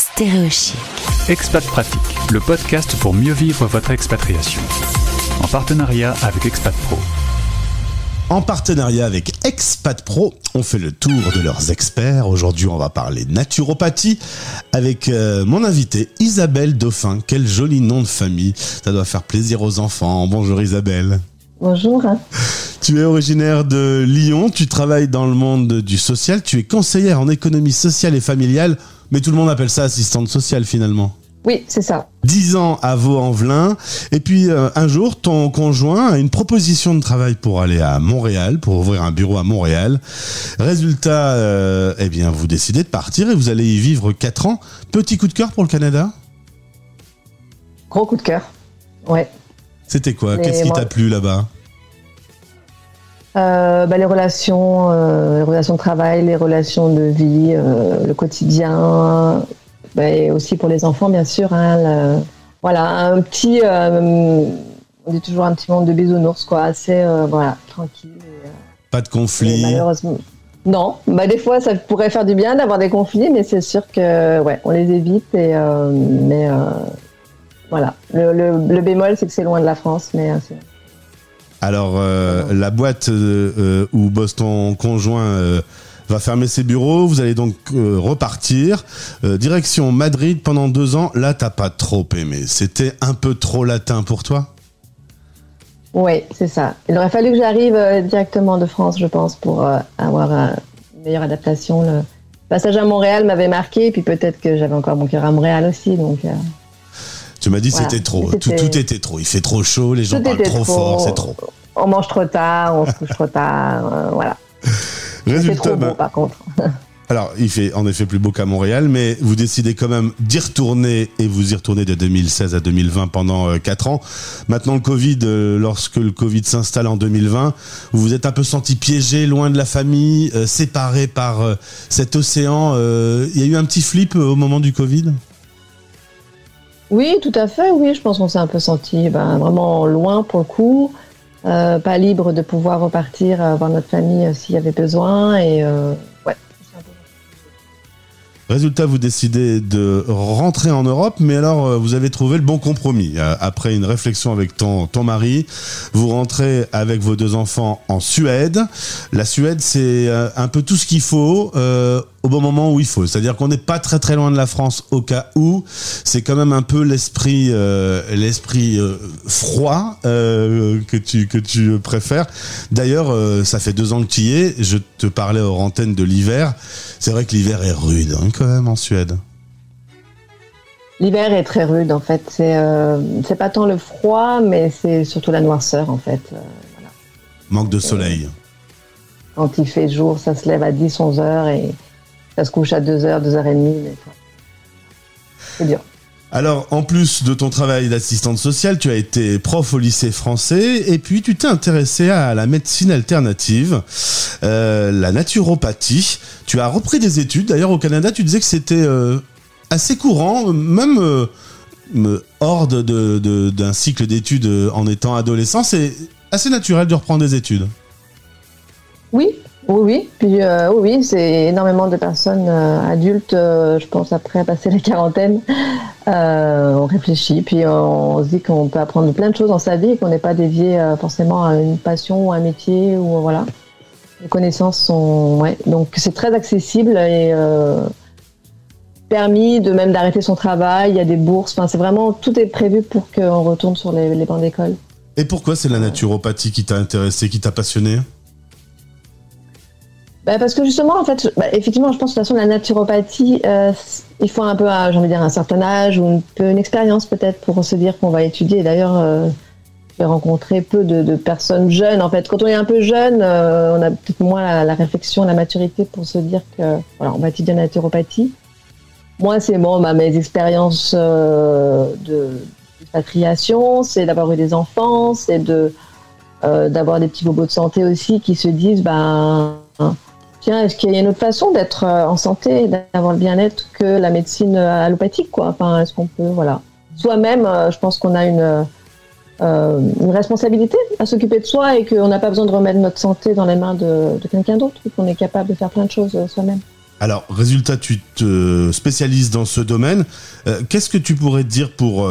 Stéréochic. Expat Pratique, le podcast pour mieux vivre votre expatriation. En partenariat avec Expat Pro. En partenariat avec Expat Pro, on fait le tour de leurs experts. Aujourd'hui, on va parler naturopathie avec euh, mon invité Isabelle Dauphin. Quel joli nom de famille. Ça doit faire plaisir aux enfants. Bonjour Isabelle. Bonjour. Tu es originaire de Lyon, tu travailles dans le monde du social, tu es conseillère en économie sociale et familiale, mais tout le monde appelle ça assistante sociale finalement. Oui, c'est ça. 10 ans à Vaux-en-Velin. Et puis euh, un jour, ton conjoint a une proposition de travail pour aller à Montréal, pour ouvrir un bureau à Montréal. Résultat, euh, eh bien, vous décidez de partir et vous allez y vivre 4 ans. Petit coup de cœur pour le Canada? Gros coup de cœur. Ouais. C'était quoi? Qu'est-ce qui t'a plu là-bas? Euh, bah, les relations, euh, les relations de travail, les relations de vie, euh, le quotidien, bah, et aussi pour les enfants, bien sûr. hein, le- voilà, un petit, on dit toujours un petit monde de bisounours, quoi, assez, voilà, tranquille. et, Pas de conflit malheureusement, non. Bah, des fois, ça pourrait faire du bien d'avoir des conflits, mais c'est sûr que, ouais, on les évite. Et, mais voilà, le, le, le bémol, c'est que c'est loin de la France, mais c'est- Alors, euh, la boîte euh, euh, où bosse conjoint va fermer ses bureaux. Vous allez donc repartir. Direction Madrid pendant deux ans. Là, t'as pas trop aimé. C'était un peu trop latin pour toi? Oui, c'est ça. Il aurait fallu que j'arrive directement de France, je pense, pour avoir une meilleure adaptation. Le passage à Montréal m'avait marqué, puis peut-être que j'avais encore mon cœur à Montréal aussi. Donc, Tu m'as dit Voilà. c'était trop. Tout, tout était trop. Il fait trop chaud. Les gens tout parlent trop, fort. C'est trop. On mange trop tard, on se couche trop tard. euh, voilà. Résultat, trop beau, ben, par contre. Alors, il fait en effet plus beau qu'à Montréal, mais vous décidez quand même d'y retourner et vous y retournez de 2016 à 2020 pendant 4 ans. Maintenant, le Covid, euh, lorsque le Covid s'installe en 2020, vous vous êtes un peu senti piégé, loin de la famille, euh, séparé par euh, cet océan. euh, Il y a eu un petit flip euh, au moment du Covid? Oui, tout à fait. Oui, je pense qu'on s'est un peu senti ben, vraiment loin pour le coup. Euh, pas libre de pouvoir repartir euh, voir notre famille euh, s'il y avait besoin. Et euh, Résultat, vous décidez de rentrer en Europe, mais alors vous avez trouvé le bon compromis. Après une réflexion avec ton, ton mari, vous rentrez avec vos deux enfants en Suède. La Suède, c'est un peu tout ce qu'il faut au bon moment où il faut. C'est-à-dire qu'on n'est pas très très loin de la France au cas où. C'est quand même un peu l'esprit euh, l'esprit euh, froid euh, que tu que tu préfères. D'ailleurs, ça fait deux ans que tu y es. Je te parlais hors antenne de l'hiver. C'est vrai que l'hiver est rude hein, quand même en Suède. L'hiver est très rude en fait. C'est c'est pas tant le froid, mais c'est surtout la noirceur en fait. Voilà. Manque de soleil. Quand il fait jour, ça se lève à 10, 11 heures et ça se couche à 2 heures, 2 heures et demie. mais, ouais. C'est dur. Alors, en plus de ton travail d'assistante sociale, tu as été prof au lycée français et puis tu t'es intéressé à la médecine alternative, euh, la naturopathie. Tu as repris des études. D'ailleurs, au Canada, tu disais que c'était euh, assez courant, même euh, hors de- de- de- d'un cycle d'études en étant adolescent. C'est assez naturel de reprendre des études. Oui, oui, oui. Puis euh, oui, c'est énormément de personnes euh, adultes, euh, je pense, après passer la quarantaine. Euh, on réfléchit, puis on, se dit qu'on peut apprendre plein de choses dans sa vie, et qu'on n'est pas dévié euh, forcément à une passion ou un métier ou voilà. Les connaissances sont, ouais. Donc c'est très accessible et permis de même d'arrêter son travail. Il y a des bourses. Enfin, c'est vraiment tout est prévu pour qu'on retourne sur les bancs d'école. Et pourquoi c'est la naturopathie qui t'a intéressé, qui t'a passionné? Bah, parce que justement, en fait, bah, effectivement, je pense que de toute façon, la naturopathie, euh, il faut un peu, j'ai envie de dire, un certain âge ou une, une expérience peut-être pour se dire qu'on va étudier. D'ailleurs, euh, j'ai rencontré peu de, personnes jeunes. En fait, quand on est un peu jeune, euh, on a peut-être moins la, réflexion, la maturité pour se dire que voilà, on va étudier la naturopathie. Moi, c'est bon, bah, mes expériences de d'expatriation, c'est d'avoir eu des enfants, c'est de d'avoir des petits bobos de santé aussi qui se disent, ben est-ce qu'il y a une autre façon d'être euh, en santé, d'avoir le bien-être que la médecine euh, allopathique, est-ce qu'on peut, voilà. Soi-même, euh, je pense qu'on a une, responsabilité à s'occuper de soi et qu'on n'a pas besoin de remettre notre santé dans les mains de, quelqu'un d'autre, qu'on est capable de faire plein de choses soi-même. Alors, résultat, tu te spécialises dans ce domaine. Qu'est-ce que tu pourrais dire pour,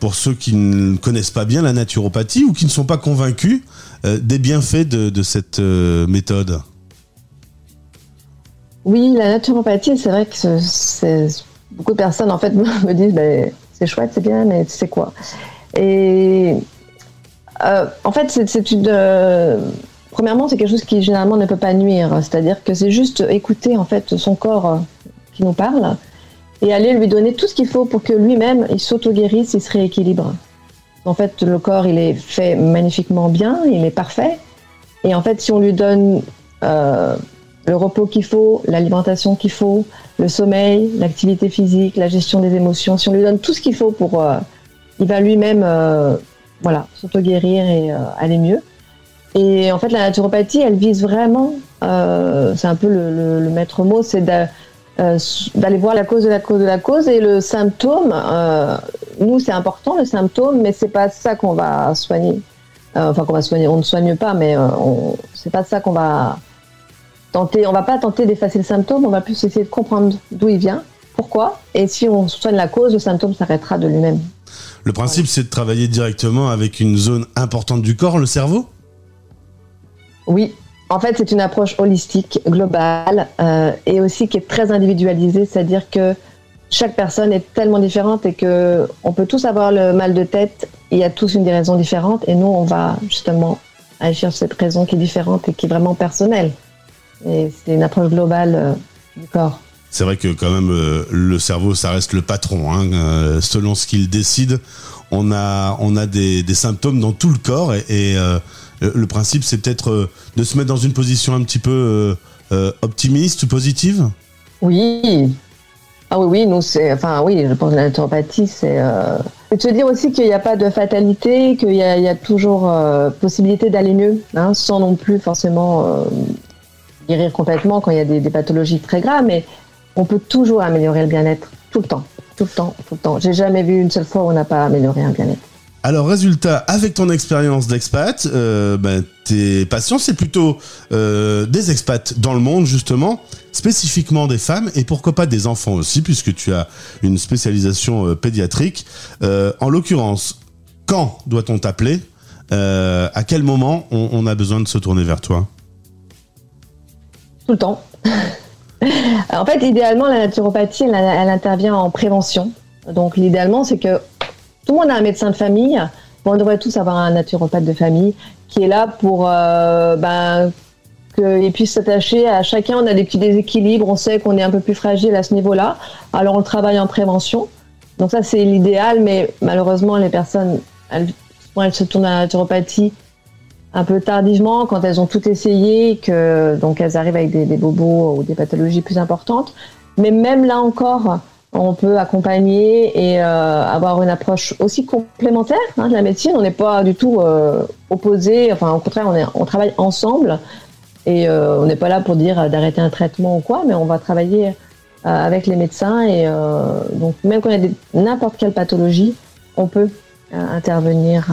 pour ceux qui ne connaissent pas bien la naturopathie ou qui ne sont pas convaincus des bienfaits de cette méthode? Oui, la naturopathie, c'est vrai que beaucoup de personnes en fait me disent ben, c'est chouette, c'est bien, mais c'est quoi? Et en fait, une Premièrement, c'est quelque chose qui généralement ne peut pas nuire, c'est-à-dire que c'est juste écouter en fait son corps euh, qui nous parle et aller lui donner tout ce qu'il faut pour que lui-même il s'auto-guérisse, il se rééquilibre. En fait, le corps il est fait magnifiquement bien, il est parfait, et en fait, si on lui donne euh, le repos qu'il faut, l'alimentation qu'il faut, le sommeil, l'activité physique, la gestion des émotions, si on lui donne tout ce qu'il faut pour, euh, il va lui-même, voilà, s'auto-guérir et aller mieux. Et en fait, la naturopathie, elle vise vraiment, euh, c'est un peu le, le, maître mot, c'est euh, d'aller voir la cause de la cause de la cause et le symptôme. Euh, nous, c'est important le symptôme, mais c'est pas ça qu'on va soigner. Euh, enfin, qu'on va soigner. On ne soigne pas, mais euh, c'est pas ça qu'on va tenter. On va pas tenter d'effacer le symptôme. On va plus essayer de comprendre d'où il vient, pourquoi. Et si on soigne la cause, le symptôme s'arrêtera de lui-même. Le principe, c'est de travailler directement avec une zone importante du corps, le cerveau? Oui, en fait, c'est une approche holistique, globale, euh, et aussi qui est très individualisée, c'est-à-dire que chaque personne est tellement différente et que on peut tous avoir le mal de tête. Il y a tous une des raisons différentes, et nous, on va justement agir sur cette raison qui est différente et qui est vraiment personnelle. Et c'est une approche globale euh, du corps. C'est vrai que quand même euh, le cerveau, ça reste le patron. Hein, selon ce qu'il décide, on a on a des, des, symptômes dans tout le corps et, et euh, le principe, c'est peut-être euh, de se mettre dans une position un petit peu euh, optimiste ou positive? Oui. Ah oui, oui, nous, c'est. Enfin, oui, je pense que la naturopathie, c'est. de se dire aussi qu'il n'y a pas de fatalité, qu'il y, a toujours possibilité d'aller mieux, hein, sans non plus forcément guérir complètement quand il y a des, pathologies très graves, mais on peut toujours améliorer le bien-être, tout le temps, tout le temps, tout le temps. J'ai jamais vu une seule fois où on n'a pas amélioré un bien-être. Alors résultat, avec ton expérience d'expat, euh, ben, tes patients, c'est plutôt euh, des expats dans le monde justement, spécifiquement des femmes et pourquoi pas des enfants aussi, puisque tu as une spécialisation euh, pédiatrique. en l'occurrence, quand doit-on t'appeler? À quel moment on, a besoin de se tourner vers toi? Tout le temps. en fait, idéalement, la naturopathie, elle, elle intervient en prévention. Donc, l'idéalement, c'est que tout le monde a un médecin de famille. on devrait tous avoir un naturopathe de famille qui est là pour euh, ben, qu'il puisse s'attacher à chacun. On a des petits déséquilibres, on sait qu'on est un peu plus fragile à ce niveau-là. Alors on travaille en prévention. Donc ça c'est l'idéal, mais malheureusement les personnes, elles, elles se tournent à la naturopathie un peu tardivement quand elles ont tout essayé, que donc elles arrivent avec des, bobos ou des pathologies plus importantes. Mais même là encore, on peut accompagner et euh, avoir une approche aussi complémentaire hein, de la médecine. On n'est pas du tout euh, opposés, enfin au contraire, on, travaille ensemble et euh, on n'est pas là pour dire d'arrêter un traitement ou quoi, mais on va travailler avec les médecins et donc même quand il y a n'importe quelle pathologie, on peut intervenir.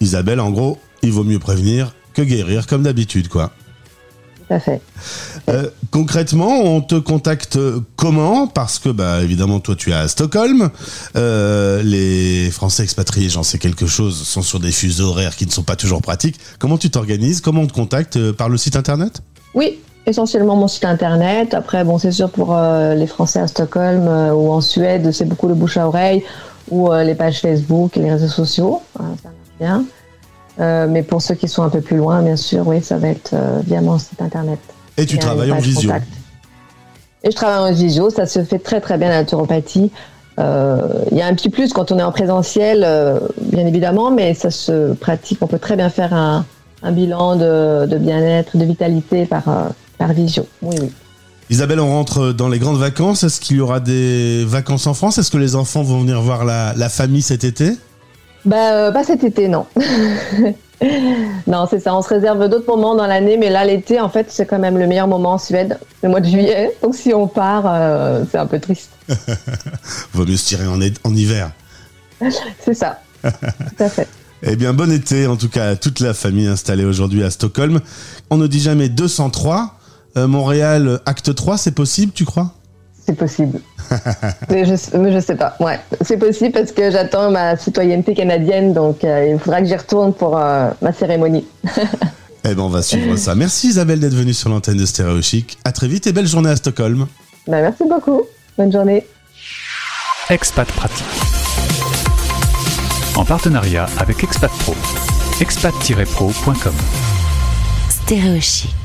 Isabelle, en gros, il vaut mieux prévenir que guérir, comme d'habitude, quoi fait. Euh, concrètement, on te contacte comment Parce que, bah, évidemment, toi, tu es à Stockholm. Euh, les Français expatriés, j'en sais quelque chose, sont sur des fuseaux horaires qui ne sont pas toujours pratiques. Comment tu t'organises Comment on te contacte euh, Par le site internet Oui, essentiellement mon site internet. Après, bon, c'est sûr pour les Français à Stockholm ou en Suède, c'est beaucoup le bouche à oreille ou les pages Facebook et les réseaux sociaux. ça marche bien. Euh, mais pour ceux qui sont un peu plus loin, bien sûr, oui, ça va être euh, via mon site internet. Et tu travailles en visio Et je travaille en visio, ça se fait très très bien la naturopathie. Euh, il y a un petit plus quand on est en présentiel, bien évidemment, mais ça se pratique. On peut très bien faire un, bilan de, bien-être, de vitalité par, par visio. Oui, oui. Isabelle, on rentre dans les grandes vacances. Est-ce qu'il y aura des vacances en France? Est-ce que les enfants vont venir voir la famille cet été? Bah, euh, pas cet été, non. non, c'est ça. On se réserve d'autres moments dans l'année, mais là, l'été, en fait, c'est quand même le meilleur moment en Suède, le mois de juillet. Donc, si on part, euh, c'est un peu triste. Vaut mieux se tirer en, en hiver. c'est ça. Tout à fait. Eh bien, bon été, en tout cas, à toute la famille installée aujourd'hui à Stockholm. On ne dit jamais 203, euh, Montréal acte 3, c'est possible, tu crois? C'est possible. mais, je, mais je sais pas. Ouais, c'est possible parce que j'attends ma citoyenneté canadienne, donc euh, il faudra que j'y retourne pour euh, ma cérémonie. eh ben, on va suivre ça. Merci Isabelle d'être venue sur l'antenne de Stéréo Chic. À très vite et belle journée à Stockholm. Ben, merci beaucoup. Bonne journée. Expat Pratique. En partenariat avec Expat Pro. expat-pro.com. Stéréo Chic.